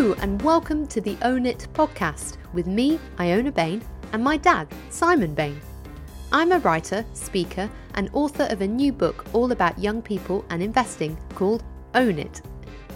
Hello, and welcome to the Own It podcast with me, Iona Bain, and my dad, Simon Bain. I'm a writer, speaker, and author of a new book all about young people and investing called Own It.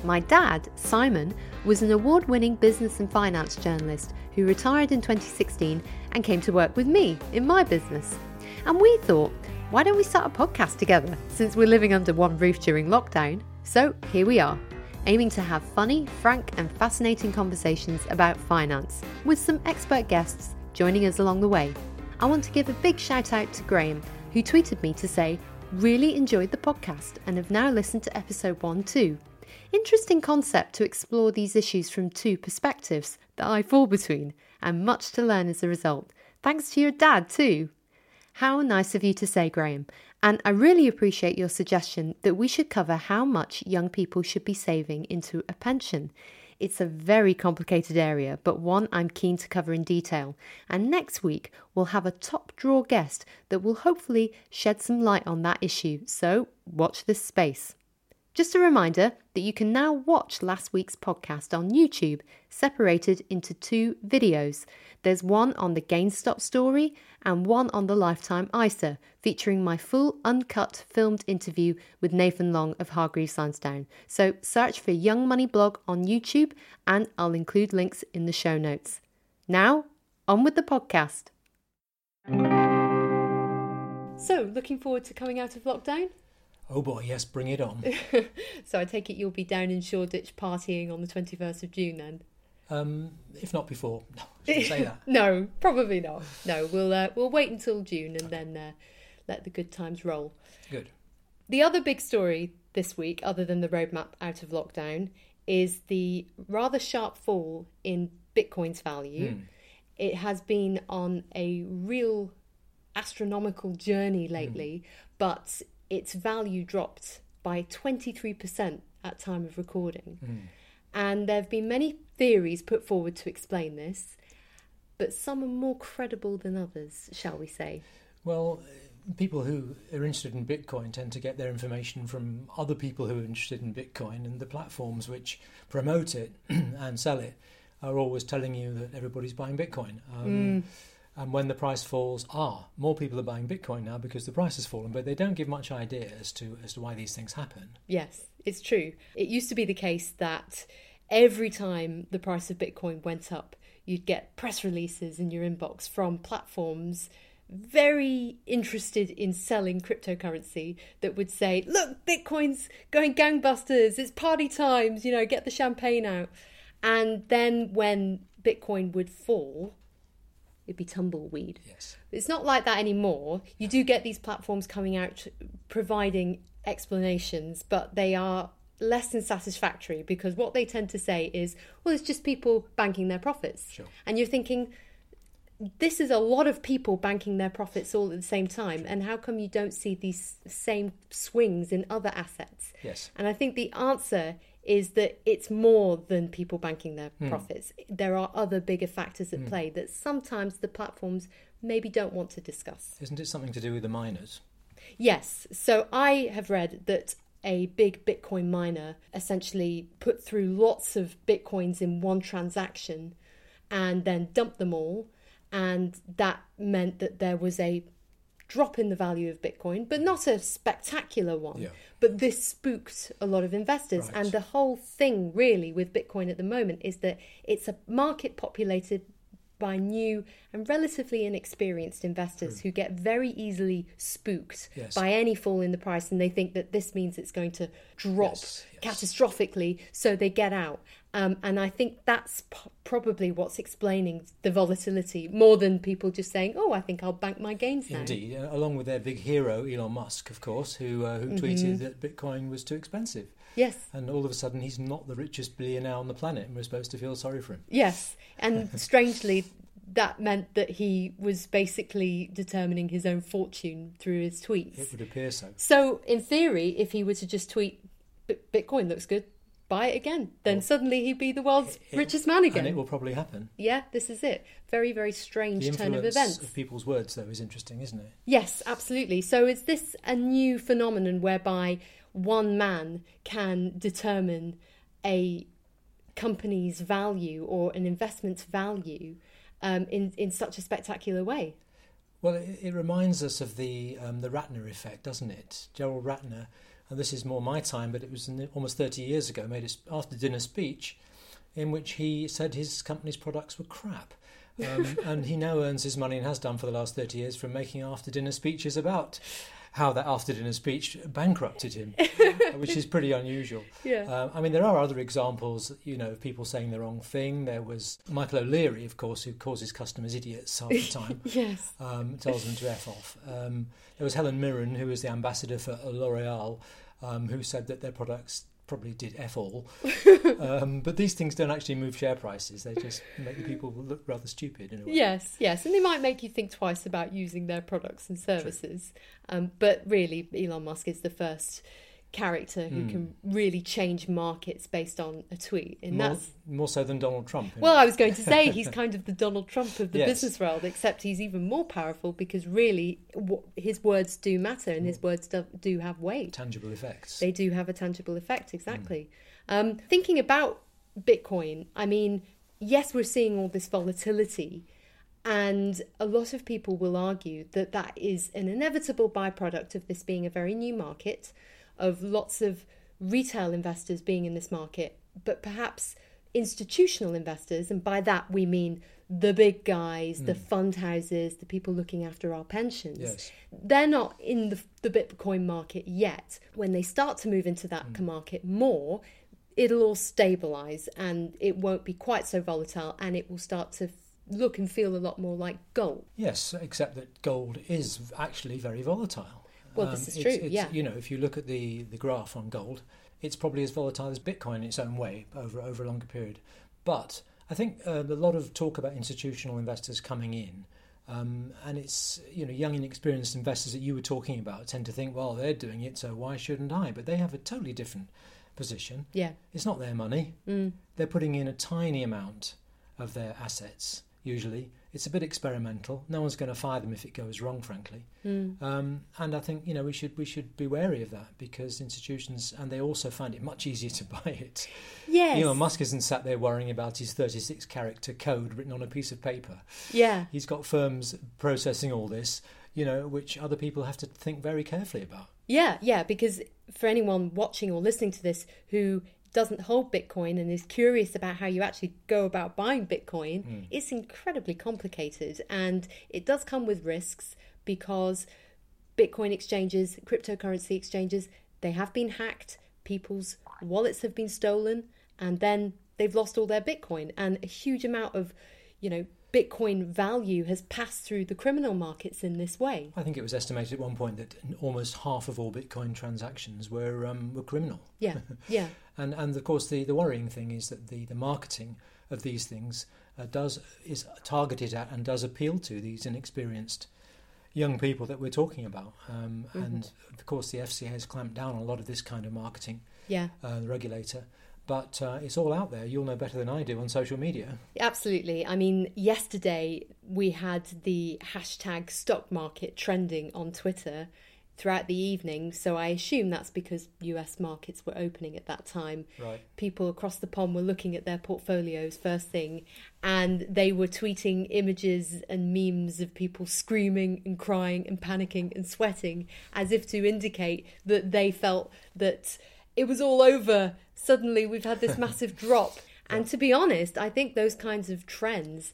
My dad, Simon, was an award winning business and finance journalist who retired in 2016 and came to work with me in my business. And we thought, why don't we start a podcast together since we're living under one roof during lockdown? So here we are aiming to have funny, frank, and fascinating conversations about finance, with some expert guests joining us along the way. I want to give a big shout out to Graham, who tweeted me to say, Really enjoyed the podcast and have now listened to episode 1 too. Interesting concept to explore these issues from two perspectives that I fall between, and much to learn as a result. Thanks to your dad, too. How nice of you to say, Graham. And I really appreciate your suggestion that we should cover how much young people should be saving into a pension. It's a very complicated area, but one I'm keen to cover in detail. And next week, we'll have a top draw guest that will hopefully shed some light on that issue. So watch this space. Just a reminder that you can now watch last week's podcast on YouTube, separated into two videos. There's one on the GameStop story and one on the Lifetime ISA, featuring my full uncut filmed interview with Nathan Long of Hargreaves Lansdown. So search for Young Money Blog on YouTube and I'll include links in the show notes. Now, on with the podcast. So, looking forward to coming out of lockdown? Oh boy, yes, bring it on. so I take it you'll be down in Shoreditch partying on the 21st of June then? Um, if not before. No, I say that. no, probably not. No, we'll uh, we'll wait until June and then uh, let the good times roll. Good. The other big story this week, other than the roadmap out of lockdown, is the rather sharp fall in Bitcoin's value. Mm. It has been on a real astronomical journey lately, mm. but its value dropped by 23% at time of recording. Mm. And there have been many theories put forward to explain this, but some are more credible than others, shall we say? Well, people who are interested in Bitcoin tend to get their information from other people who are interested in Bitcoin, and the platforms which promote it and sell it are always telling you that everybody's buying Bitcoin. Um, mm. And when the price falls, ah, more people are buying Bitcoin now because the price has fallen, but they don't give much idea as to as to why these things happen. Yes, it's true. It used to be the case that every time the price of Bitcoin went up, you'd get press releases in your inbox from platforms very interested in selling cryptocurrency that would say, look, Bitcoin's going gangbusters, it's party times, you know, get the champagne out. And then when Bitcoin would fall, it'd be tumbleweed. Yes. It's not like that anymore. You do get these platforms coming out providing explanations, but they are less than satisfactory because what they tend to say is, well, it's just people banking their profits. Sure. And you're thinking, this is a lot of people banking their profits all at the same time. And how come you don't see these same swings in other assets? Yes. And I think the answer is that it's more than people banking their mm. profits. There are other bigger factors at mm. play that sometimes the platforms maybe don't want to discuss. Isn't it something to do with the miners? Yes. So I have read that a big Bitcoin miner essentially put through lots of Bitcoins in one transaction and then dumped them all. And that meant that there was a drop in the value of Bitcoin, but not a spectacular one. Yeah. But this spooked a lot of investors. Right. And the whole thing, really, with Bitcoin at the moment is that it's a market populated by new and relatively inexperienced investors hmm. who get very easily spooked yes. by any fall in the price and they think that this means it's going to drop yes, yes. catastrophically, so they get out. Um, and I think that's p- probably what's explaining the volatility more than people just saying, "Oh, I think I'll bank my gains now." Indeed, uh, along with their big hero Elon Musk, of course, who uh, who mm-hmm. tweeted that Bitcoin was too expensive. Yes. And all of a sudden, he's not the richest billionaire on the planet, and we're supposed to feel sorry for him. Yes, and strangely, that meant that he was basically determining his own fortune through his tweets. It would appear so. So, in theory, if he were to just tweet, Bitcoin looks good, buy it again. Then suddenly he'd be the world's it, richest man again. And it will probably happen. Yeah, this is it. Very, very strange turn of events. of people's words, though, is interesting, isn't it? Yes, absolutely. So is this a new phenomenon whereby one man can determine a company's value or an investment's value um, in in such a spectacular way. Well, it, it reminds us of the um, the Ratner effect, doesn't it? Gerald Ratner, and this is more my time, but it was the, almost 30 years ago, made his after dinner speech in which he said his company's products were crap. Um, and he now earns his money and has done for the last 30 years from making after dinner speeches about how that after dinner speech bankrupted him, which is pretty unusual. Yeah. Um, I mean, there are other examples, you know, of people saying the wrong thing. There was Michael O'Leary, of course, who calls his customers idiots half the time. yes. Um, tells them to F off. Um, there was Helen Mirren, who was the ambassador for L'Oreal, um, who said that their products probably did F all. um, but these things don't actually move share prices. They just make the people look rather stupid in a way. Yes, yes. And they might make you think twice about using their products and services. Um, but really, Elon Musk is the first character who Mm. can really change markets based on a tweet. And More, that's more so than Donald Trump. Well, I was going to say he's kind of the Donald Trump of the Yes. business world, except he's even more powerful because really his words do matter and his words do, do have weight. tangible effects. They do have a tangible effect, exactly. Um, thinking about Bitcoin, I mean, yes, we're seeing all this volatility, and a lot of people will argue that that is an inevitable byproduct of this being a very new market, of lots of retail investors being in this market, but perhaps institutional investors, and by that we mean the big guys, the hmm. fund houses, the people looking after our pensions Yes. they're not in the, the Bitcoin market yet. When they start to move into that hmm. market more, it'll all stabilize and it won't be quite so volatile and it will start to look and feel a lot more like gold. Yes, except that gold is actually very volatile. Well, this is it's- true, it's- yeah. You know, if you look at the, the graph on gold, it's probably as volatile as Bitcoin in its own way over over a longer period. But I think uh, a lot of talk about institutional investors coming in, um, and it's you know young inexperienced investors that you were talking about tend to think, well, they're doing it, so why shouldn't I? But they have a totally different position. Yeah. It's not their money. Mm. They're putting in a tiny amount of their assets. Usually, it's a bit experimental. No one's going to fire them if it goes wrong, frankly. Mm. Um, and I think you know we should we should be wary of that because institutions and they also find it much easier to buy it. Yes. Elon Musk isn't sat there worrying about his 36 character code written on a piece of paper. Yeah. He's got firms processing all this, you know, which other people have to think very carefully about. Yeah, yeah, because for anyone watching or listening to this who doesn't hold Bitcoin and is curious about how you actually go about buying Bitcoin, hmm. it's incredibly complicated. And it does come with risks because Bitcoin exchanges, cryptocurrency exchanges, they have been hacked, people's wallets have been stolen, and then they've lost all their Bitcoin. And a huge amount of, you know, Bitcoin value has passed through the criminal markets in this way. I think it was estimated at one point that almost half of all Bitcoin transactions were um, were criminal. Yeah, yeah. And and of course the, the worrying thing is that the, the marketing of these things uh, does is targeted at and does appeal to these inexperienced young people that we're talking about. Um, And of course the FCA has clamped down on a lot of this kind of marketing, Yeah, uh, the regulator. But uh, it's all out there. You'll know better than I do on social media. absolutely. I mean, yesterday we had the hashtag stock market trending on Twitter throughout the evening. So I assume that's because US markets were opening at that time. Right. People across the pond were looking at their portfolios first thing and they were tweeting images and memes of people screaming and crying and panicking and sweating as if to indicate that they felt that it was all over. Suddenly we've had this massive drop. And to be honest, I think those kinds of trends,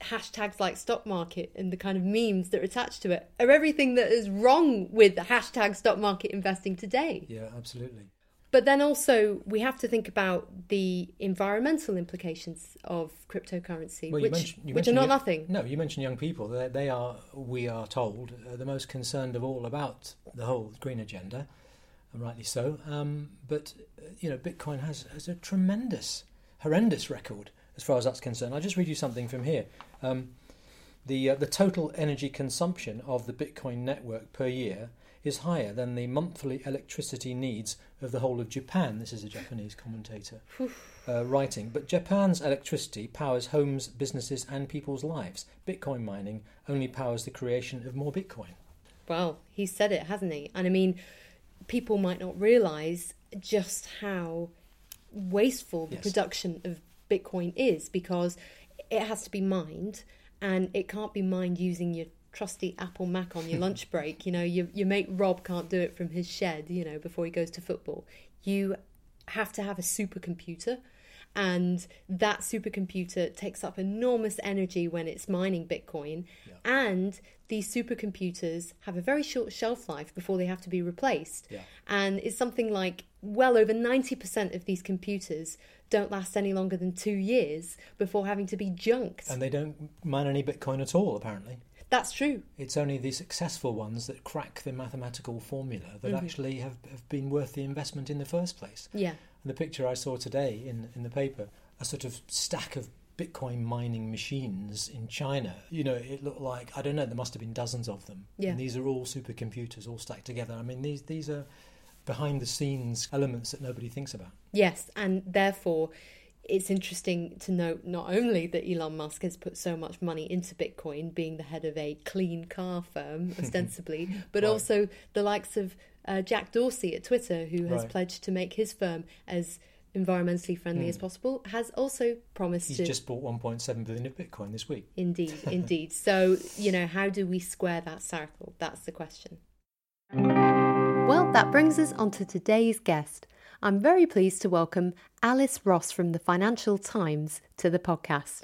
hashtags like stock market and the kind of memes that are attached to it, are everything that is wrong with the hashtag stock market investing today. Yeah, absolutely. But then also, we have to think about the environmental implications of cryptocurrency, Well, which, which are not nothing. No, you mentioned young people. They, they are, we are told, uh, the most concerned of all about the whole green agenda, rightly so. Um, but uh, you know, Bitcoin has has a tremendous, horrendous record as far as that's concerned. I'll just read you something from here. Um, the uh, the total energy consumption of the Bitcoin network per year is higher than the monthly electricity needs of the whole of Japan. This is a Japanese commentator uh, writing. But Japan's electricity powers homes, businesses, and people's lives. Bitcoin mining only powers the creation of more Bitcoin. Well, he said it, hasn't he? And I mean, people might not realise just how wasteful the Yes. production of Bitcoin is because it has to be mined and it can't be mined using your trusty Apple Mac on your lunch break. You know, your, your mate Rob can't do it from his shed, you know, before he goes to football. You have to have a supercomputer. And that supercomputer takes up enormous energy when it's mining Bitcoin. And these supercomputers have a very short shelf life before they have to be replaced. Yeah. And it's something like well over 90% of these computers don't last any longer than two years before having to be junked. And they don't mine any Bitcoin at all, apparently. That's true. It's only the successful ones that crack the mathematical formula that Mm-hmm. actually have, have been worth the investment in the first place. Yeah. And the picture I saw today in, in the paper, a sort of stack of Bitcoin mining machines in China, you know, it looked like, I don't know, there must have been dozens of them. Yeah. And these are all supercomputers all stacked together. I mean, these, these are behind the scenes elements that nobody thinks about. Yes, and therefore it's interesting to note not only that Elon Musk has put so much money into Bitcoin, being the head of a clean car firm, ostensibly, but also the likes of uh, Jack Dorsey at Twitter, who has Right. pledged to make his firm as environmentally friendly as possible, has also promised He's to. just bought 1.7 billion of Bitcoin this week. Indeed, indeed. So, you know, how do we square that circle? That's the question. Well, that brings us on to today's guest. I'm very pleased to welcome Alice Ross from the Financial Times to the podcast.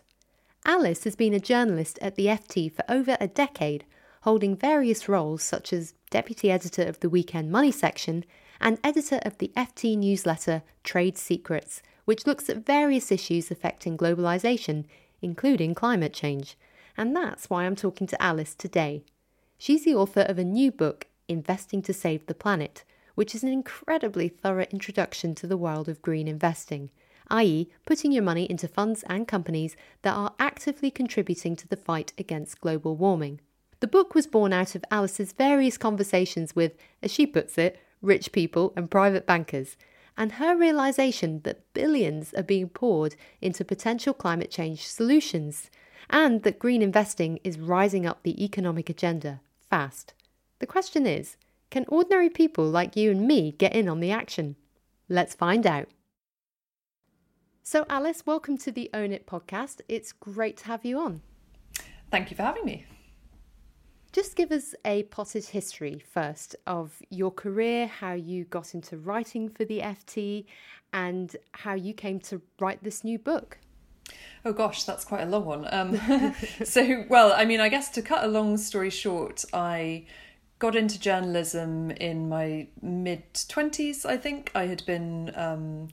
Alice has been a journalist at the FT for over a decade, holding various roles such as deputy editor of the Weekend Money section and editor of the FT newsletter Trade Secrets, which looks at various issues affecting globalization, including climate change. And that's why I'm talking to Alice today. She's the author of a new book, Investing to Save the Planet, which is an incredibly thorough introduction to the world of green investing, i.e., putting your money into funds and companies that are actively contributing to the fight against global warming. The book was born out of Alice's various conversations with, as she puts it, rich people and private bankers, and her realization that billions are being poured into potential climate change solutions, and that green investing is rising up the economic agenda fast. The question is can ordinary people like you and me get in on the action? Let's find out. So, Alice, welcome to the Own It podcast. It's great to have you on. Thank you for having me. Just give us a potted history first of your career, how you got into writing for the FT, and how you came to write this new book. Oh gosh, that's quite a long one. Um, so, well, I mean, I guess to cut a long story short, I got into journalism in my mid 20s, I think. I had been um,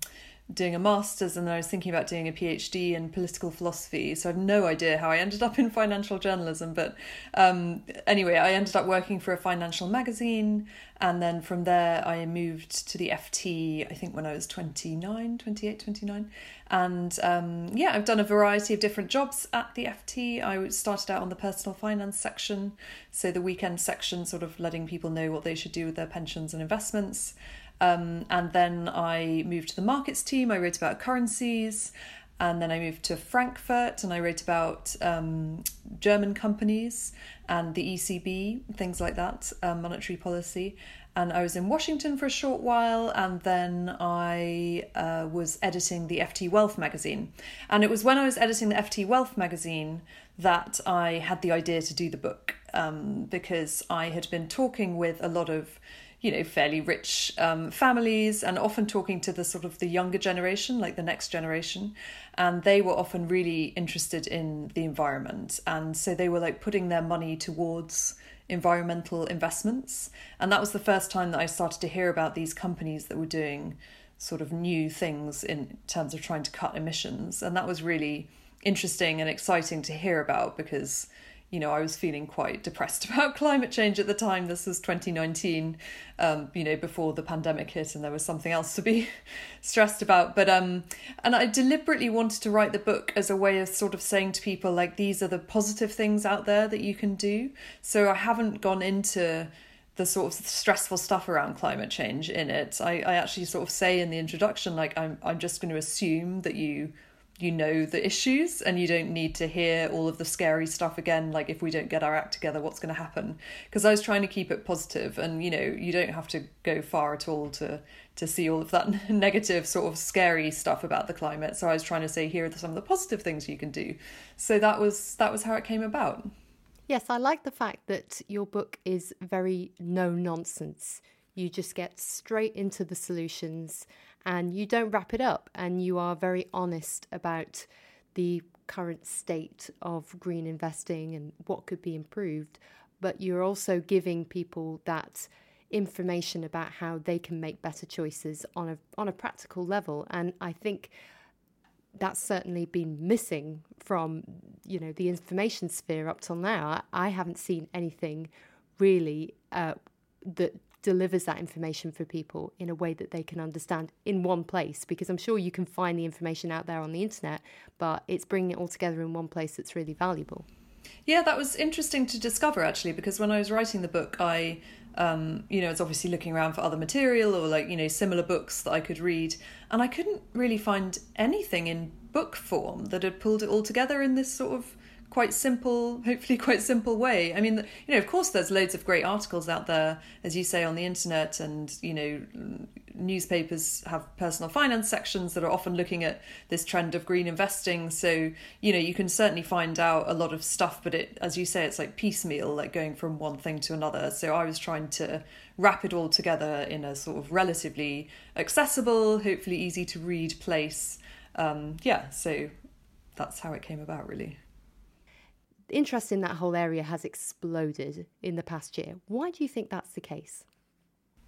doing a master's and then I was thinking about doing a PhD in political philosophy. So I have no idea how I ended up in financial journalism. But um, anyway, I ended up working for a financial magazine. And then from there, I moved to the FT, I think when I was 29, 28, 29. And um, yeah, I've done a variety of different jobs at the FT. I started out on the personal finance section, so the weekend section, sort of letting people know what they should do with their pensions and investments. Um, and then I moved to the markets team. I wrote about currencies. And then I moved to Frankfurt and I wrote about um, German companies and the ECB, things like that, um, monetary policy. And I was in Washington for a short while, and then I uh, was editing the FT Wealth magazine. And it was when I was editing the FT Wealth magazine that I had the idea to do the book um, because I had been talking with a lot of you know fairly rich um, families and often talking to the sort of the younger generation like the next generation. And they were often really interested in the environment. And so they were like putting their money towards environmental investments. And that was the first time that I started to hear about these companies that were doing sort of new things in terms of trying to cut emissions. And that was really interesting and exciting to hear about because you know, I was feeling quite depressed about climate change at the time. This was 2019, um, you know, before the pandemic hit, and there was something else to be stressed about. But um, and I deliberately wanted to write the book as a way of sort of saying to people like these are the positive things out there that you can do. So I haven't gone into the sort of stressful stuff around climate change in it. I, I actually sort of say in the introduction, like I'm I'm just going to assume that you you know the issues and you don't need to hear all of the scary stuff again like if we don't get our act together what's going to happen? Because i was trying to keep it positive and you know you don't have to go far at all to to see all of that negative sort of scary stuff about the climate. So i was trying to say here are some of the positive things you can do. So that was that was how it came about. Yes i like the fact that your book is very no nonsense you just get straight into the solutions and you don't wrap it up and you are very honest about the current state of green investing and what could be improved but you're also giving people that information about how they can make better choices on a on a practical level. And i think that's certainly been missing from you know the information sphere up till now. I, I haven't seen anything really uh, that delivers that information for people in a way that they can understand in one place because I'm sure you can find the information out there on the internet, but it's bringing it all together in one place that's really valuable. Yeah, that was interesting to discover actually because when I was writing the book, I um, you know, was obviously looking around for other material or like, you know, similar books that I could read. And I couldn't really find anything in book form that had pulled it all together in this sort of quite simple, hopefully quite simple way. I mean, you know, of course, there's loads of great articles out there, as you say, on the internet, and you know, newspapers have personal finance sections that are often looking at this trend of green investing. So you know, you can certainly find out a lot of stuff, but it, as you say, it's like piecemeal, like going from one thing to another. So I was trying to wrap it all together in a sort of relatively accessible, hopefully easy to read place. Um, yeah, so that's how it came about, really interest in that whole area has exploded in the past year. Why do you think that's the case?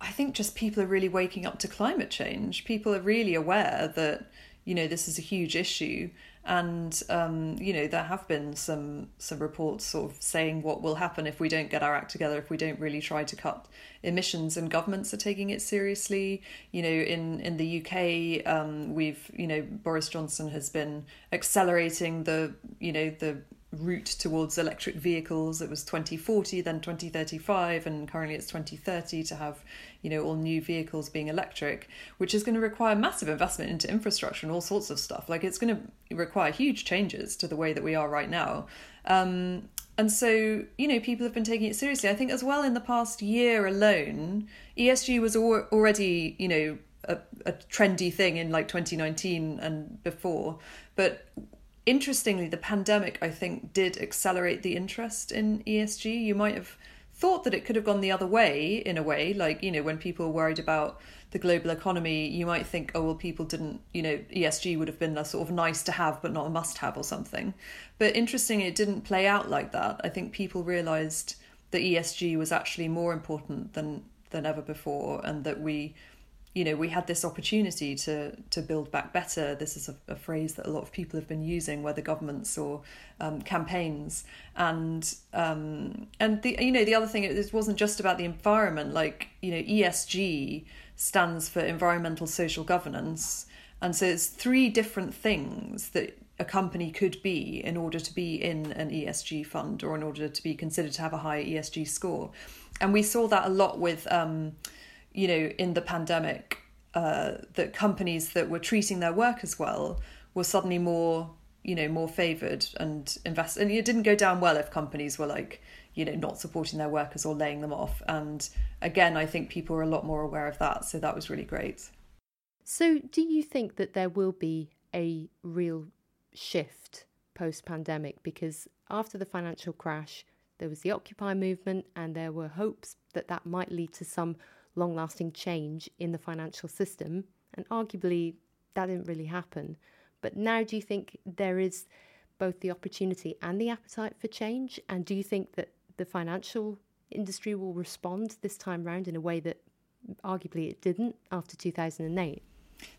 I think just people are really waking up to climate change. People are really aware that you know this is a huge issue, and um, you know there have been some some reports sort of saying what will happen if we don't get our act together, if we don't really try to cut emissions, and governments are taking it seriously. You know, in in the UK, um, we've you know Boris Johnson has been accelerating the you know the route towards electric vehicles. It was 2040, then 2035, and currently it's 2030 to have, you know, all new vehicles being electric, which is going to require massive investment into infrastructure and all sorts of stuff. Like it's going to require huge changes to the way that we are right now. Um, and so, you know, people have been taking it seriously. I think as well in the past year alone, ESG was al- already, you know, a, a trendy thing in like 2019 and before. But interestingly, the pandemic, I think, did accelerate the interest in ESG. You might have thought that it could have gone the other way in a way, like, you know, when people worried about the global economy, you might think, oh, well, people didn't, you know, ESG would have been a sort of nice to have, but not a must have or something. But interestingly, it didn't play out like that. I think people realized that ESG was actually more important than than ever before and that we you know we had this opportunity to to build back better. This is a, a phrase that a lot of people have been using whether governments or um, campaigns. And um, and the you know the other thing it wasn't just about the environment. Like you know ESG stands for environmental social governance. And so it's three different things that a company could be in order to be in an ESG fund or in order to be considered to have a high ESG score. And we saw that a lot with um, you know, in the pandemic, uh, that companies that were treating their workers well were suddenly more, you know, more favoured and invest. And it didn't go down well if companies were like, you know, not supporting their workers or laying them off. And again, I think people are a lot more aware of that. So that was really great. So, do you think that there will be a real shift post pandemic? Because after the financial crash, there was the Occupy movement, and there were hopes that that might lead to some long lasting change in the financial system. And arguably, that didn't really happen. But now, do you think there is both the opportunity and the appetite for change? And do you think that the financial industry will respond this time round in a way that arguably it didn't after 2008?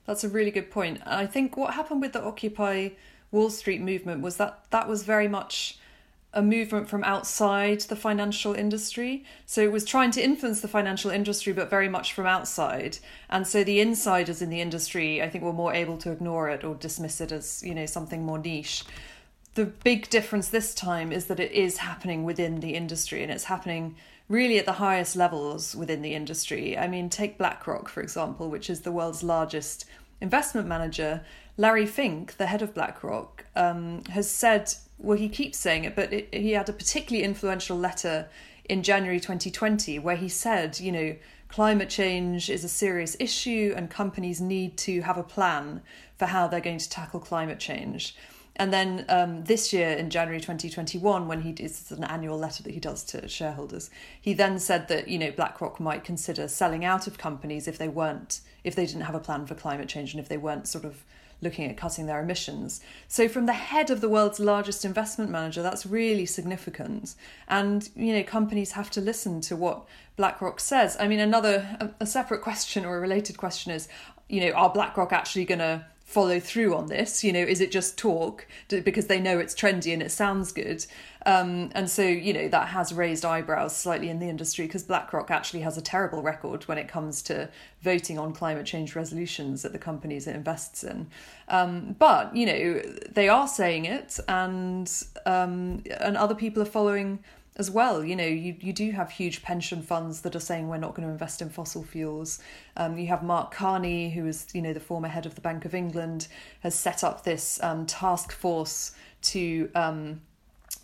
That's a really good point. I think what happened with the Occupy Wall Street movement was that that was very much a movement from outside the financial industry. So it was trying to influence the financial industry, but very much from outside. And so the insiders in the industry, I think, were more able to ignore it or dismiss it as, you know, something more niche. The big difference this time is that it is happening within the industry and it's happening really at the highest levels within the industry. I mean, take BlackRock, for example, which is the world's largest investment manager, Larry Fink, the head of BlackRock, um, has said, well, he keeps saying it, but it, he had a particularly influential letter in January 2020 where he said, you know, climate change is a serious issue and companies need to have a plan for how they're going to tackle climate change. And then um, this year in January 2021, when he does an annual letter that he does to shareholders, he then said that you know BlackRock might consider selling out of companies if they weren't if they didn't have a plan for climate change and if they weren't sort of looking at cutting their emissions. So from the head of the world's largest investment manager, that's really significant. And you know companies have to listen to what BlackRock says. I mean, another a, separate question or a related question is, you know, are BlackRock actually going to follow through on this? You know, is it just talk because they know it's trendy and it sounds good? Um, and so, you know, that has raised eyebrows slightly in the industry because BlackRock actually has a terrible record when it comes to voting on climate change resolutions at the companies it invests in. Um, but, you know, they are saying it and um, and other people are following as well. You know, you, you do have huge pension funds that are saying we're not going to invest in fossil fuels. Um, you have Mark Carney, who is, you know, the former head of the Bank of England, has set up this um, task force to um,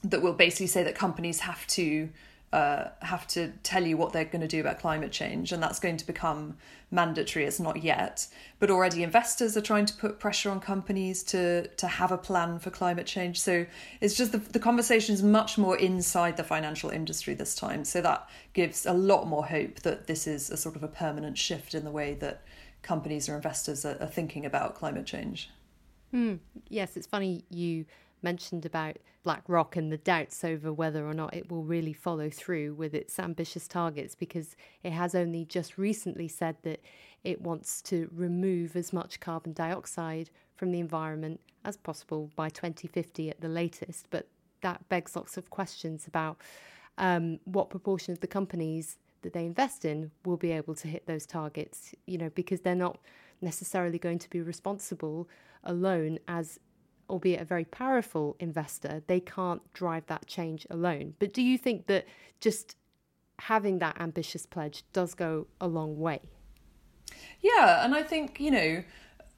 that will basically say that companies have to uh, have to tell you what they're going to do about climate change, and that's going to become mandatory. It's not yet, but already investors are trying to put pressure on companies to to have a plan for climate change. So it's just the the conversation is much more inside the financial industry this time. So that gives a lot more hope that this is a sort of a permanent shift in the way that companies or investors are, are thinking about climate change. Mm, yes, it's funny you mentioned about BlackRock and the doubts over whether or not it will really follow through with its ambitious targets because it has only just recently said that it wants to remove as much carbon dioxide from the environment as possible by 2050 at the latest. But that begs lots of questions about um, what proportion of the companies that they invest in will be able to hit those targets, you know, because they're not necessarily going to be responsible alone as albeit a very powerful investor, they can't drive that change alone. But do you think that just having that ambitious pledge does go a long way? Yeah, and I think, you know,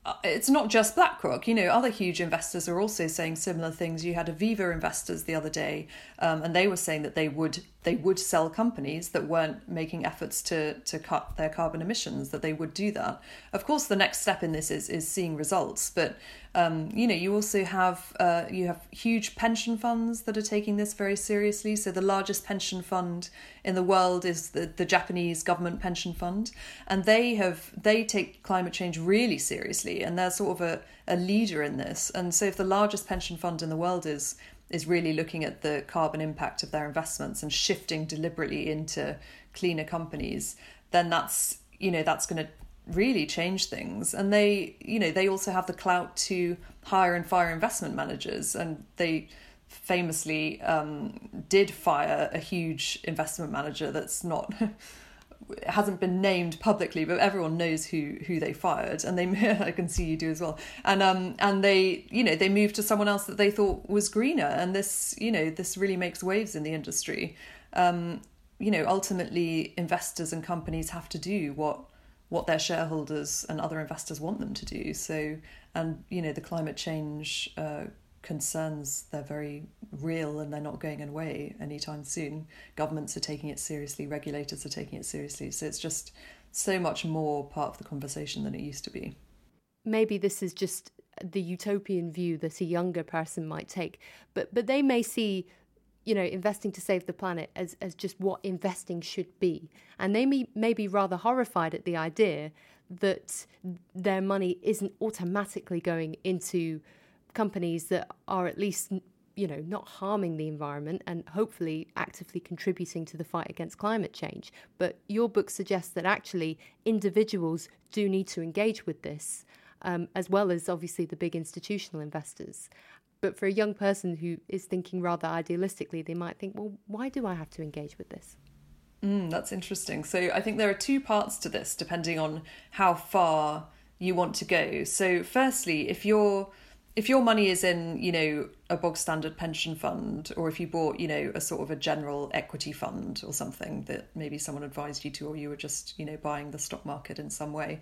uh, it's not just BlackRock. You know, other huge investors are also saying similar things. You had Aviva investors the other day, um, and they were saying that they would they would sell companies that weren't making efforts to to cut their carbon emissions. That they would do that. Of course, the next step in this is is seeing results. But um, you know, you also have uh, you have huge pension funds that are taking this very seriously. So the largest pension fund in the world is the, the Japanese government pension fund, and they have they take climate change really seriously, and they're sort of a, a leader in this. And so if the largest pension fund in the world is is really looking at the carbon impact of their investments and shifting deliberately into cleaner companies, then that's you know that's going to really change things. And they you know they also have the clout to hire and fire investment managers. And they famously um, did fire a huge investment manager that's not hasn't been named publicly but everyone knows who who they fired. And they I can see you do as well. And um and they you know they moved to someone else that they thought was greener. And this you know this really makes waves in the industry. Um you know ultimately investors and companies have to do what what their shareholders and other investors want them to do. So, and you know, the climate change uh, concerns they're very real and they're not going away anytime soon. Governments are taking it seriously, regulators are taking it seriously. So it's just so much more part of the conversation than it used to be. Maybe this is just the utopian view that a younger person might take, but but they may see you know, investing to save the planet as, as just what investing should be. And they may, may be rather horrified at the idea that their money isn't automatically going into companies that are at least, you know, not harming the environment and hopefully actively contributing to the fight against climate change. But your book suggests that actually individuals do need to engage with this. Um, as well as obviously the big institutional investors. But for a young person who is thinking rather idealistically, they might think, well, why do I have to engage with this? Mm, that's interesting. So I think there are two parts to this, depending on how far you want to go. So, firstly, if your if your money is in, you know, a bog standard pension fund, or if you bought, you know, a sort of a general equity fund or something that maybe someone advised you to, or you were just, you know, buying the stock market in some way,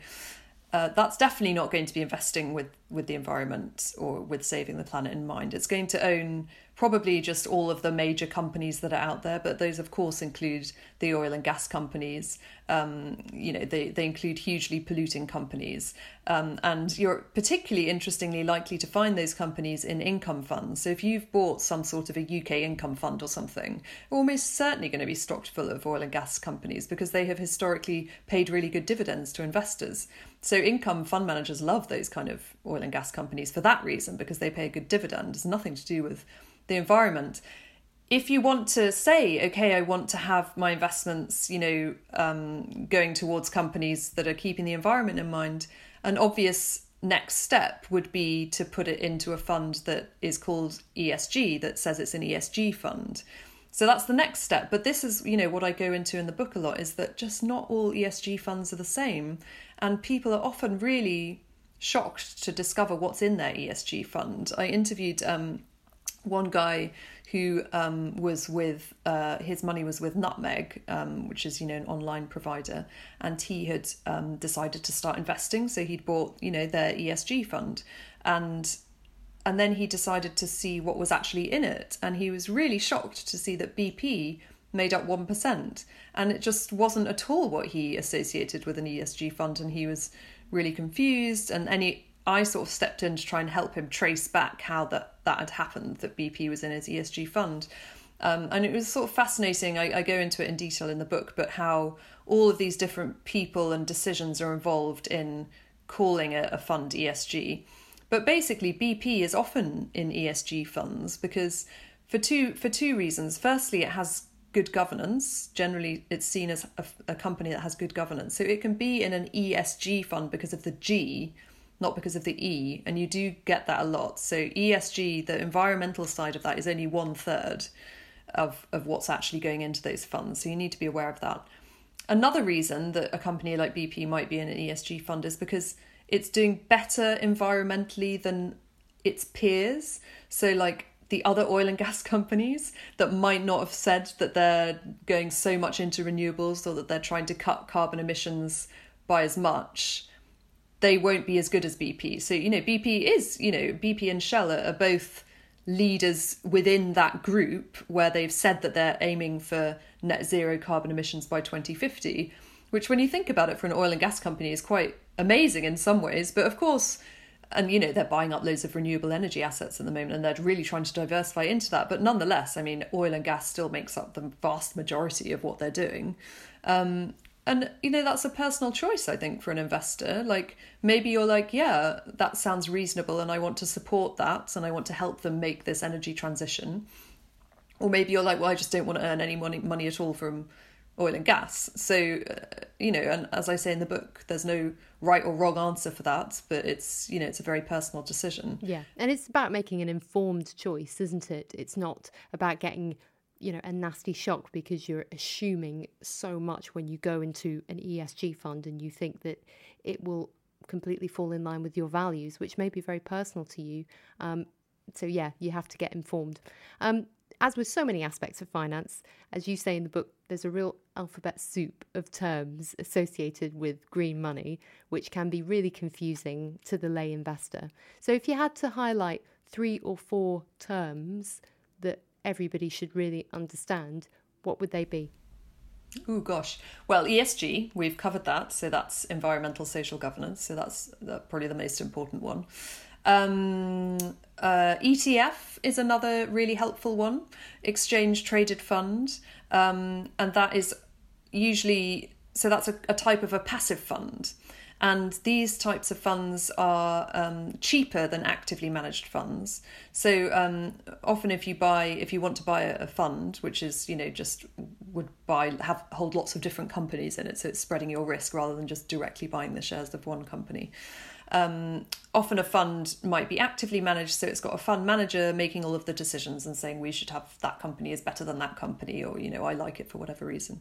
uh, that's definitely not going to be investing with with the environment or with saving the planet in mind. It's going to own probably just all of the major companies that are out there, but those, of course, include the oil and gas companies. Um, you know, they, they include hugely polluting companies. Um, and you're particularly interestingly likely to find those companies in income funds. So if you've bought some sort of a UK income fund or something, almost certainly going to be stocked full of oil and gas companies because they have historically paid really good dividends to investors. So income fund managers love those kind of oil and gas companies for that reason because they pay a good dividend. It's nothing to do with the environment. If you want to say, okay, I want to have my investments, you know, um, going towards companies that are keeping the environment in mind, an obvious next step would be to put it into a fund that is called ESG, that says it's an ESG fund. So that's the next step. But this is, you know, what I go into in the book a lot is that just not all ESG funds are the same. And people are often really shocked to discover what's in their ESG fund. I interviewed um, one guy who um, was with uh, his money was with Nutmeg, um, which is you know an online provider, and he had um, decided to start investing. So he'd bought you know their ESG fund, and and then he decided to see what was actually in it, and he was really shocked to see that BP made up one percent, and it just wasn't at all what he associated with an ESG fund, and he was really confused, and any I sort of stepped in to try and help him trace back how that, that had happened, that BP was in his ESG fund. Um, and it was sort of fascinating. I, I, go into it in detail in the book, but how all of these different people and decisions are involved in calling a, a fund ESG. But basically, BP is often in ESG funds because for two for two reasons. Firstly, it has good governance. Generally, it's seen as a, a company that has good governance, so it can be in an ESG fund because of the G not because of the E, and you do get that a lot. So ESG, the environmental side of that, is only one third of of what's actually going into those funds. So you need to be aware of that. Another reason that a company like BP might be in an ESG fund is because it's doing better environmentally than its peers. So like the other oil and gas companies that might not have said that they're going so much into renewables or that they're trying to cut carbon emissions by as much they won't be as good as BP. So, you know, BP is, you know, BP and Shell are, are both leaders within that group where they've said that they're aiming for net zero carbon emissions by 2050, which, when you think about it, for an oil and gas company is quite amazing in some ways. But of course, and you know, they're buying up loads of renewable energy assets at the moment and they're really trying to diversify into that. But nonetheless, I mean, oil and gas still makes up the vast majority of what they're doing. Um, and you know that's a personal choice i think for an investor. Like maybe you're like yeah that sounds reasonable and i want to support that and i want to help them make this energy transition. Or maybe you're like well i just don't want to earn any money money at all from oil and gas. So uh, you know and as i say in the book there's no right or wrong answer for that but it's you know it's a very personal decision. Yeah and it's about making an informed choice isn't it? It's not about getting you know a nasty shock because you're assuming so much when you go into an ESG fund and you think that it will completely fall in line with your values, which may be very personal to you. Um, so yeah, you have to get informed. Um, as with so many aspects of finance, as you say in the book, there's a real alphabet soup of terms associated with green money, which can be really confusing to the lay investor. So, if you had to highlight three or four terms everybody should really understand, what would they be? Oh gosh. Well, ESG, we've covered that. So that's environmental social governance. So that's probably the most important one. Um, uh, ETF is another really helpful one, exchange traded fund. Um, and that is usually, so that's a, a type of a passive fund. And these types of funds are um, cheaper than actively managed funds. So um, often, if you buy, if you want to buy a, fund, which is you know just would buy have hold lots of different companies in it, so it's spreading your risk rather than just directly buying the shares of one company. Um, often a fund might be actively managed, so it's got a fund manager making all of the decisions and saying we should have that company is better than that company, or you know I like it for whatever reason.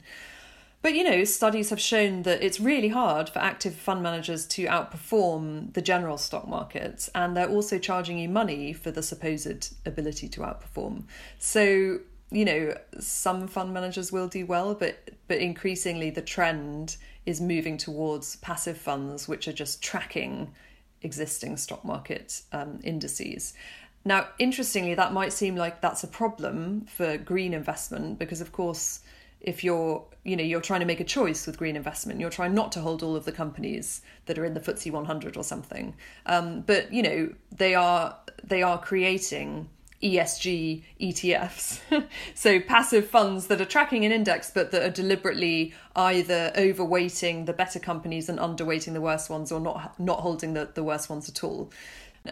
But you know, studies have shown that it's really hard for active fund managers to outperform the general stock market, and they're also charging you money for the supposed ability to outperform. So you know, some fund managers will do well, but but increasingly the trend is moving towards passive funds, which are just tracking existing stock market um, indices. Now, interestingly, that might seem like that's a problem for green investment because, of course, if you're you know you're trying to make a choice with green investment you're trying not to hold all of the companies that are in the FTSE 100 or something. Um, but you know they are they are creating ESG ETFs. so passive funds that are tracking an index but that are deliberately either overweighting the better companies and underweighting the worst ones or not not holding the, the worst ones at all.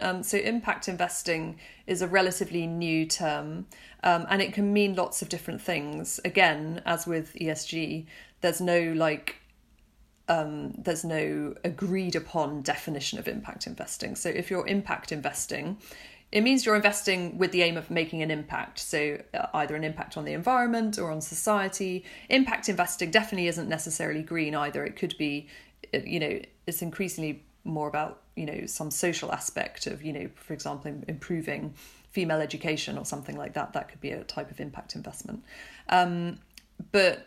Um, so impact investing is a relatively new term um, and it can mean lots of different things. Again, as with ESG, there's no like um, there's no agreed upon definition of impact investing. So if you're impact investing, it means you're investing with the aim of making an impact. So, uh, either an impact on the environment or on society. Impact investing definitely isn't necessarily green either. It could be, uh, you know, it's increasingly more about, you know, some social aspect of, you know, for example, improving female education or something like that. That could be a type of impact investment. Um, but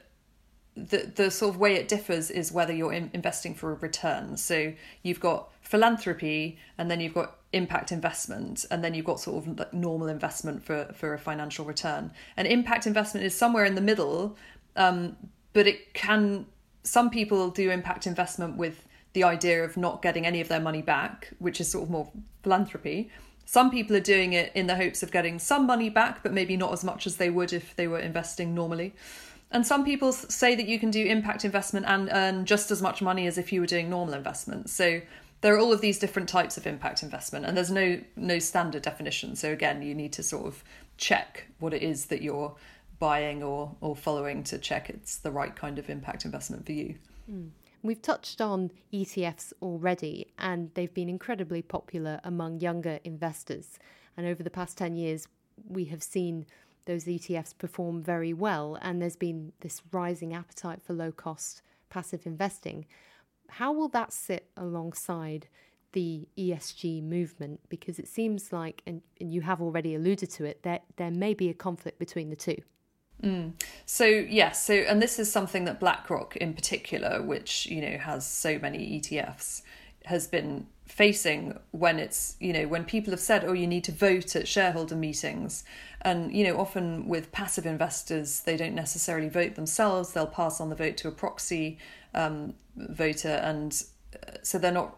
the the sort of way it differs is whether you're in, investing for a return. So you've got philanthropy, and then you've got impact investment, and then you've got sort of like normal investment for for a financial return. And impact investment is somewhere in the middle, um, but it can. Some people do impact investment with the idea of not getting any of their money back, which is sort of more philanthropy. Some people are doing it in the hopes of getting some money back, but maybe not as much as they would if they were investing normally. And some people say that you can do impact investment and earn just as much money as if you were doing normal investment. So there are all of these different types of impact investment, and there's no no standard definition. So again, you need to sort of check what it is that you're buying or or following to check it's the right kind of impact investment for you. Mm. We've touched on ETFs already, and they've been incredibly popular among younger investors. And over the past 10 years, we have seen those ETFs perform very well, and there's been this rising appetite for low cost passive investing. How will that sit alongside the ESG movement? Because it seems like, and, and you have already alluded to it, that there may be a conflict between the two. Mm. So yes, so and this is something that BlackRock in particular, which you know has so many ETFs, has been facing when it's you know when people have said oh you need to vote at shareholder meetings and you know often with passive investors they don't necessarily vote themselves they'll pass on the vote to a proxy um, voter and uh, so they're not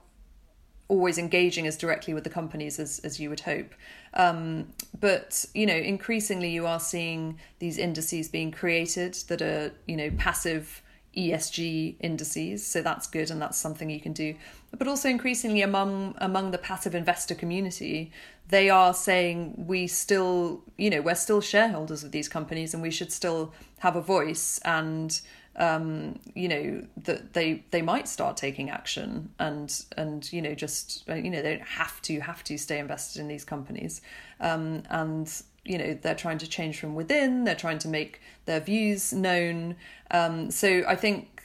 always engaging as directly with the companies as, as you would hope um, but you know increasingly you are seeing these indices being created that are you know passive ESG indices, so that's good and that's something you can do. But also increasingly among among the passive investor community, they are saying we still, you know, we're still shareholders of these companies and we should still have a voice and um, you know that they they might start taking action and and you know just you know they don't have to have to stay invested in these companies. Um, and you know they're trying to change from within they're trying to make their views known. Um, so i think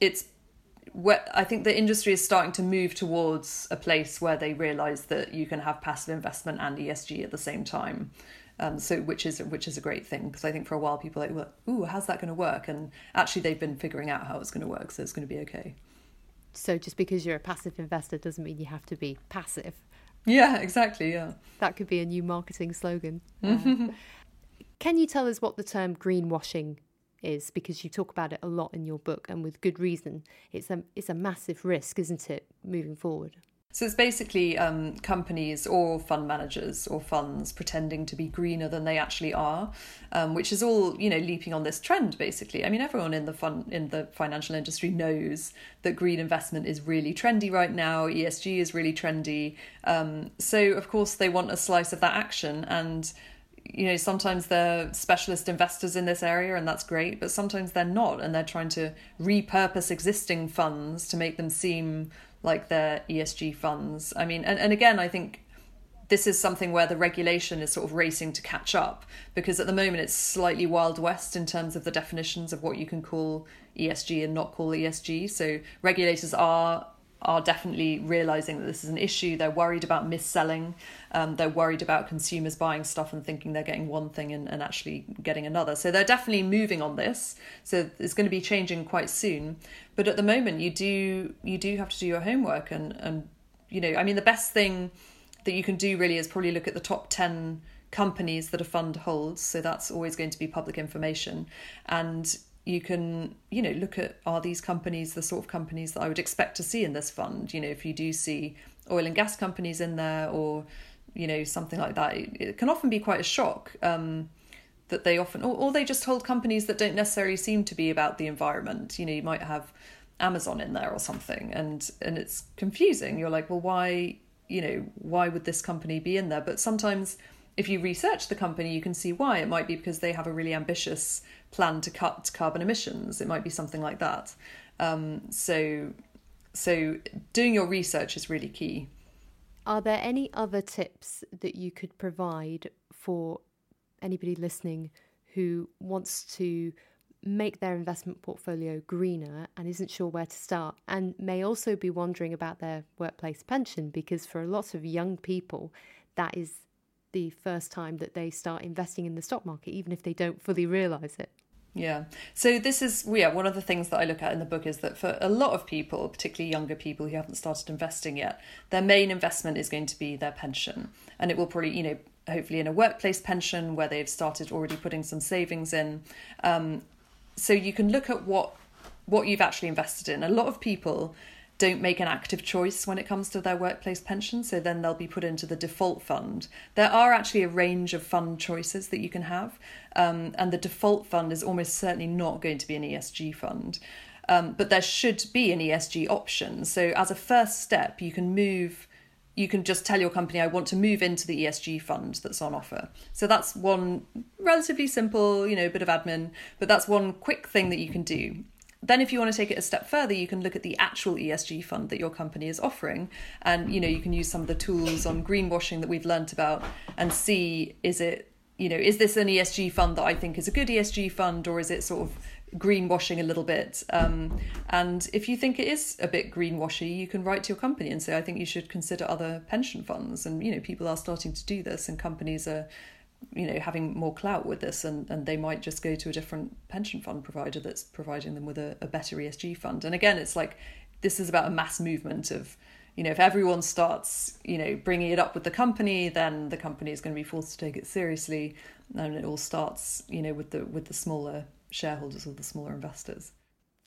it's where i think the industry is starting to move towards a place where they realize that you can have passive investment and esg at the same time um, so which is which is a great thing because I think for a while people were like, well, "Ooh, how's that going to work?" And actually, they've been figuring out how it's going to work, so it's going to be okay. So just because you're a passive investor doesn't mean you have to be passive. Yeah, exactly. Yeah. That could be a new marketing slogan. Uh, can you tell us what the term greenwashing is? Because you talk about it a lot in your book, and with good reason. It's a it's a massive risk, isn't it, moving forward? So it's basically um, companies or fund managers or funds pretending to be greener than they actually are, um, which is all you know leaping on this trend. Basically, I mean everyone in the fund in the financial industry knows that green investment is really trendy right now. ESG is really trendy. Um, so of course they want a slice of that action and you know sometimes they're specialist investors in this area and that's great but sometimes they're not and they're trying to repurpose existing funds to make them seem like their ESG funds. I mean, and, and again, I think this is something where the regulation is sort of racing to catch up because at the moment it's slightly wild west in terms of the definitions of what you can call ESG and not call ESG. So regulators are are definitely realizing that this is an issue. They're worried about mis-selling. Um, they're worried about consumers buying stuff and thinking they're getting one thing and, and actually getting another. So they're definitely moving on this. So it's going to be changing quite soon. But at the moment, you do you do have to do your homework and and you know, I mean, the best thing that you can do really is probably look at the top ten companies that a fund holds. So that's always going to be public information and you can you know look at are these companies the sort of companies that I would expect to see in this fund? You know if you do see oil and gas companies in there or you know something like that it, can often be quite a shock um, that they often or, or they just hold companies that don't necessarily seem to be about the environment. You know you might have Amazon in there or something and and it's confusing. You're like well why you know why would this company be in there? But sometimes if you research the company you can see why. It might be because they have a really ambitious plan to cut carbon emissions. It might be something like that. Um, so, so doing your research is really key. Are there any other tips that you could provide for anybody listening who wants to make their investment portfolio greener and isn't sure where to start, and may also be wondering about their workplace pension? Because for a lot of young people, that is the first time that they start investing in the stock market, even if they don't fully realize it. Yeah. So this is yeah, one of the things that I look at in the book is that for a lot of people, particularly younger people who haven't started investing yet, their main investment is going to be their pension. And it will probably, you know, hopefully in a workplace pension where they've started already putting some savings in. Um, so you can look at what what you've actually invested in. A lot of people don't make an active choice when it comes to their workplace pension, so then they'll be put into the default fund. There are actually a range of fund choices that you can have, um, and the default fund is almost certainly not going to be an ESG fund. Um, but there should be an ESG option. So, as a first step, you can move you can just tell your company, I want to move into the ESG fund that's on offer. So that's one relatively simple, you know, bit of admin, but that's one quick thing that you can do then if you want to take it a step further you can look at the actual esg fund that your company is offering. And you know you can use some of the tools on greenwashing that we've learnt about and see is it you know is this an esg fund that i think is a good esg fund or is it sort of greenwashing a little bit? Um, and if you think it is a bit greenwashy you can write to your company and say i think you should consider other pension funds. And you know people are starting to do this and companies are you know having more clout with this and, and they might just go to a different pension fund provider that's providing them with a, a better esg fund. And again it's like this is about a mass movement of you know if everyone starts you know bringing it up with the company then the company is going to be forced to take it seriously and it all starts you know with the with the smaller shareholders or the smaller investors.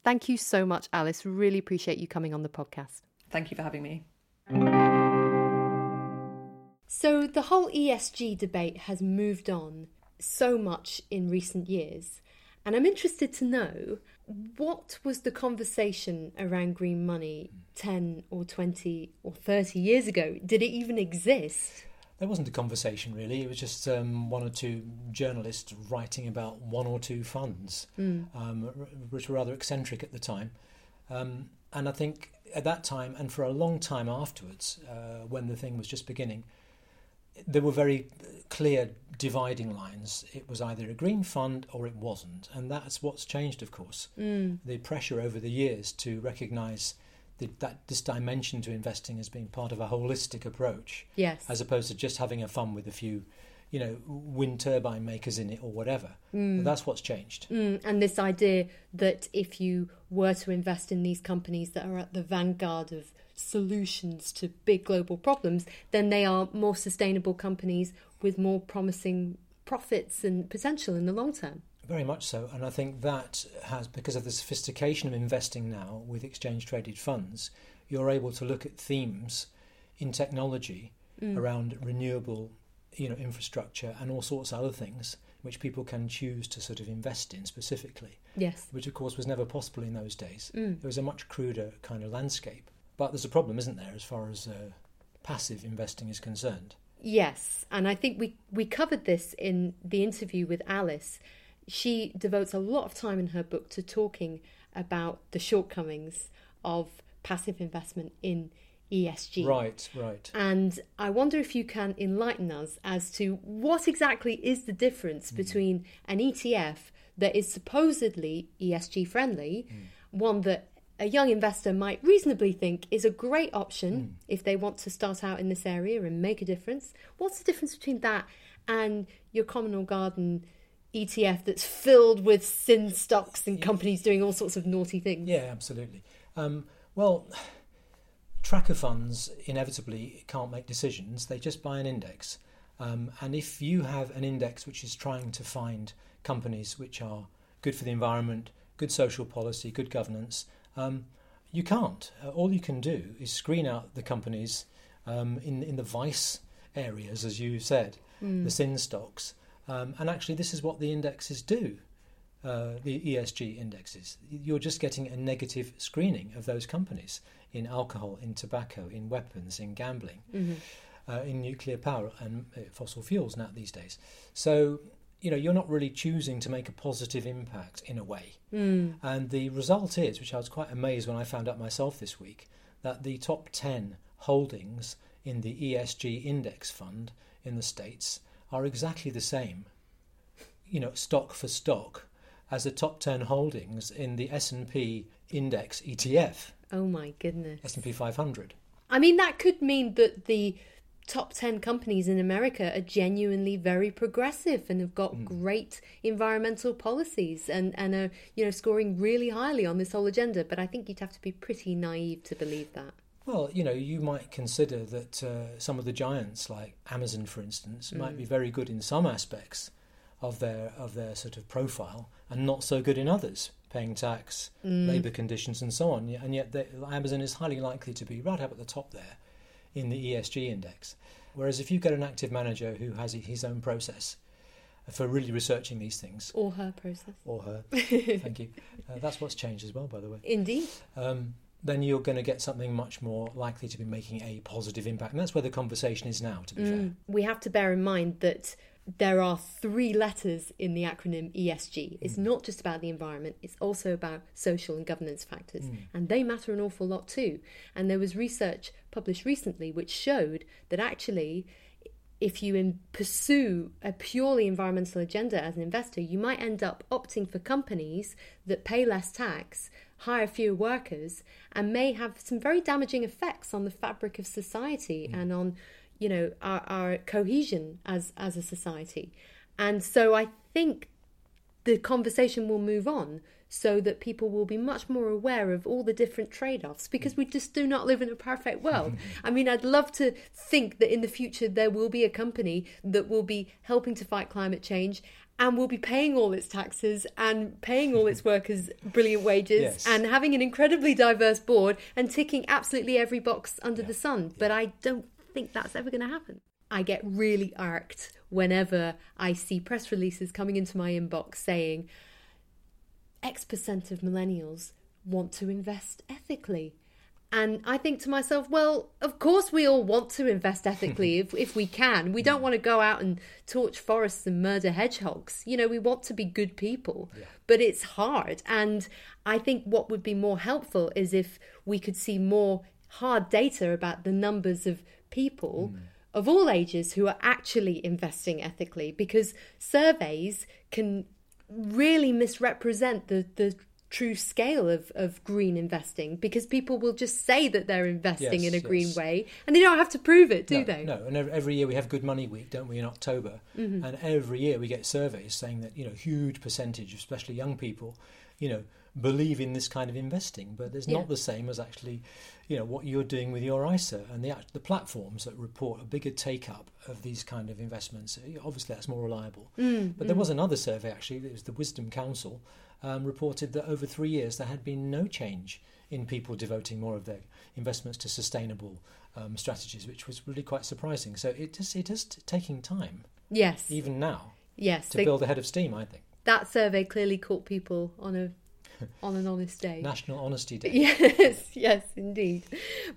Thank you so much alice. Really appreciate you coming on the podcast. Thank you for having me so the whole ESG debate has moved on so much in recent years. And I'm interested to know what was the conversation around green money 10 or 20 or 30 years ago? Did it even exist? There wasn't a conversation really. It was just um, one or two journalists writing about one or two funds, mm. um, which were rather eccentric at the time. Um, and I think at that time, and for a long time afterwards, uh, when the thing was just beginning, there were very clear dividing lines. It was either a green fund or it wasn't, and that's what's changed, of course. Mm. The pressure over the years to recognise that this dimension to investing as being part of a holistic approach, yes, as opposed to just having a fund with a few, you know, wind turbine makers in it or whatever. Mm. That's what's changed. Mm. And this idea that if you were to invest in these companies that are at the vanguard of solutions to big global problems, then they are more sustainable companies with more promising profits and potential in the long term. Very much so. And I think that has, because of the sophistication of investing now with exchange traded funds, you're able to look at themes in technology mm. around renewable you know, infrastructure and all sorts of other things which people can choose to sort of invest in specifically. Yes. Which, of course, was never possible in those days. Mm. It was a much cruder kind of landscape. But there's a problem, isn't there, as far as uh, passive investing is concerned? Yes, and I think we we covered this in the interview with Alice. She devotes a lot of time in her book to talking about the shortcomings of passive investment in ESG. Right, right. And I wonder if you can enlighten us as to what exactly is the difference mm. between an ETF that is supposedly ESG friendly, mm. one that a young investor might reasonably think is a great option Hmm. if they want to start out in this area and make a difference. What's the difference between that and your common or garden ETF that's filled with sin stocks and companies doing all sorts of naughty things? Yeah, absolutely. Um, well, tracker funds inevitably can't make decisions, they just buy an index. Um, and if you have an index which is trying to find companies which are good for the environment, good social policy, good governance, um, you can't. Uh, all you can do is screen out the companies um, in, in the vice areas, as you said, the sin stocks. Um, and actually, this is what the indexes do uh, the ESG indexes. You're just getting a negative screening of those companies in alcohol, in tobacco, in weapons, in gambling, uh, in nuclear power and uh, fossil fuels now these days. So, you know, you're not really choosing to make a positive impact in a way. Hmm. And the result is, which I was quite amazed when I found out myself this week, that the top 10 holdings in the ESG index fund in the States are exactly the same you know, stock for stock as the top 10 holdings in the S&P index ETF, Oh my goodness. S&P 500. I mean, that could mean that the top 10 companies in America are genuinely very progressive and have got hmm. great environmental policies and, and are, you know, scoring really highly on this whole agenda. But I think you'd have to be pretty naive to believe that. Well, you know, you might consider that uh, some of the giants, like Amazon, for instance, might be mm. very good in some aspects of their of their sort of profile, and not so good in others, paying tax, mm. labour conditions, and so on. And yet, they, Amazon is highly likely to be right up at the top there in the ESG index. Whereas, if you get an active manager who has his own process for really researching these things, Or her process. or her, thank you, uh, that's what's changed as well, by the way Indeed. um, then you're going to get something much more likely to be making a positive impact. And that's where the conversation is now, to be fair. We have to bear in mind that there are three letters in the acronym ESG. It's mm. not just about the environment, it's also about social and governance factors. Mm. And they matter an awful lot too. And there was research published recently which showed that actually, if you in, pursue a purely environmental agenda as an investor, you might end up opting for companies that pay less tax, hire fewer workers, and may have some very damaging effects on the fabric of society mm. and on, you know, our, our cohesion as as a society. And so I think the conversation will move on so that people will be much more aware of all the different trade offs because we just do not live in a perfect world. I mean, I'd love to think that in the future there will be a company that will be helping to fight climate change and will be paying all its taxes and paying all its workers brilliant wages Yes. and having an incredibly diverse board and ticking absolutely every box under the sun. But I don't think that's ever going to happen. I get really irked whenever I see press releases coming into my inbox saying X percent of millennials want to invest ethically. And I think to myself, well, of course we all want to invest ethically if, if we can. We don't want to go out and torch forests and murder hedgehogs. You know, we want to be good people, but it's hard. And I think what would be more helpful is if we could see more hard data about the numbers of people of all ages who are actually investing ethically because surveys can really misrepresent the, the true scale of, of green investing because people will just say that they're investing Yes, in a green yes. way and they don't have to prove it, do no, they? No, and every year we have Good Money Week, don't we, in October? Mm-hmm. And every year we get surveys saying that, you know, huge percentage, especially young people, you know, believe in this kind of investing, but it's Yeah. not the same as actually, you know, what you're doing with your ISA and the the platforms that report a bigger take up of these kind of investments. Obviously, that's more reliable. Mm, but there was another survey actually. It was the Wisdom Council um, reported that over three years there had been no change in people devoting more of their investments to sustainable um, strategies, which was really quite surprising. So it is it is taking time, Yes. even now, yes. to they- build ahead of steam. I think that survey clearly caught people on a on an honest day. National Honesty Day. Yes, yes, indeed.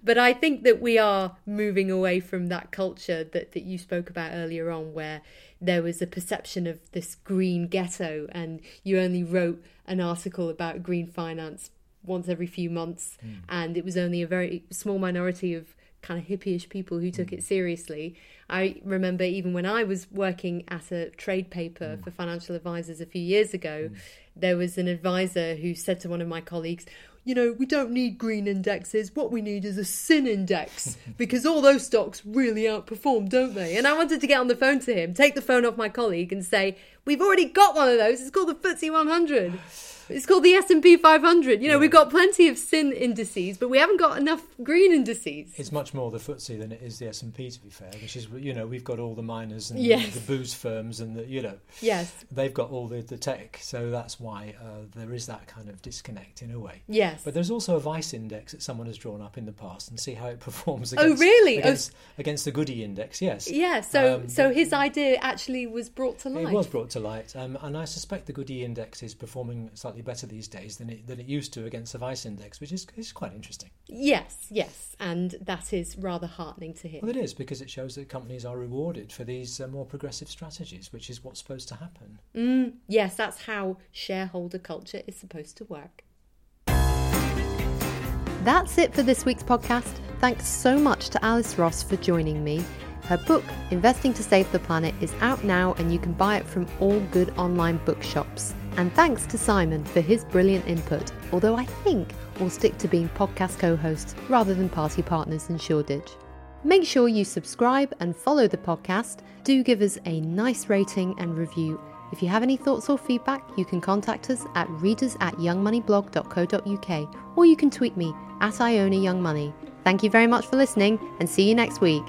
But I think that we are moving away from that culture that, that you spoke about earlier on, where there was a perception of this green ghetto, and you only wrote an article about green finance once every few months, mm. and it was only a very small minority of kind of hippyish people who took mm. it seriously. I remember even when I was working at a trade paper mm. for financial advisors a few years ago, there was an advisor who said to one of my colleagues, you know, we don't need green indexes. What we need is a sin index because all those stocks really outperform, don't they? And I wanted to get on the phone to him, take the phone off my colleague, and say, We've already got one of those. It's called the FTSE 100. It's called the S&P 500. You know, Yeah. we've got plenty of sin indices, but we haven't got enough green indices. It's much more the FTSE than it is the S and P, to be fair. Which is, you know, we've got all the miners and Yes. the booze firms, and the, you know, Yes. they've got all the, the tech. So that's why uh, there is that kind of disconnect in a way. Yes. But there's also a Vice index that someone has drawn up in the past, and see how it performs. against, Oh, Against, really? Oh, Against, against the Goody index, yes. yeah, so Um, so his idea actually was brought to light. It was brought to light, um, and I suspect the Goody index is performing slightly better these days than it than it used to against the Vice index, which is is quite interesting. Yes, yes, and that is rather heartening to hear. Well, it is because it shows that companies are rewarded for these uh, more progressive strategies, which is what's supposed to happen. Mm, yes, that's how shareholder culture is supposed to work. That's it for this week's podcast. Thanks so much to Alice Ross for joining me. Her book, Investing to Save the Planet, is out now and you can buy it from all good online bookshops. And thanks to Simon for his brilliant input, although I think we'll stick to being podcast co hosts rather than party partners in Shoreditch. Make sure you subscribe and follow the podcast. Do give us a nice rating and review. If you have any thoughts or feedback, you can contact us at readers at youngmoneyblog.co.uk or you can tweet me at Iona Young Money. Thank you very much for listening and see you next week.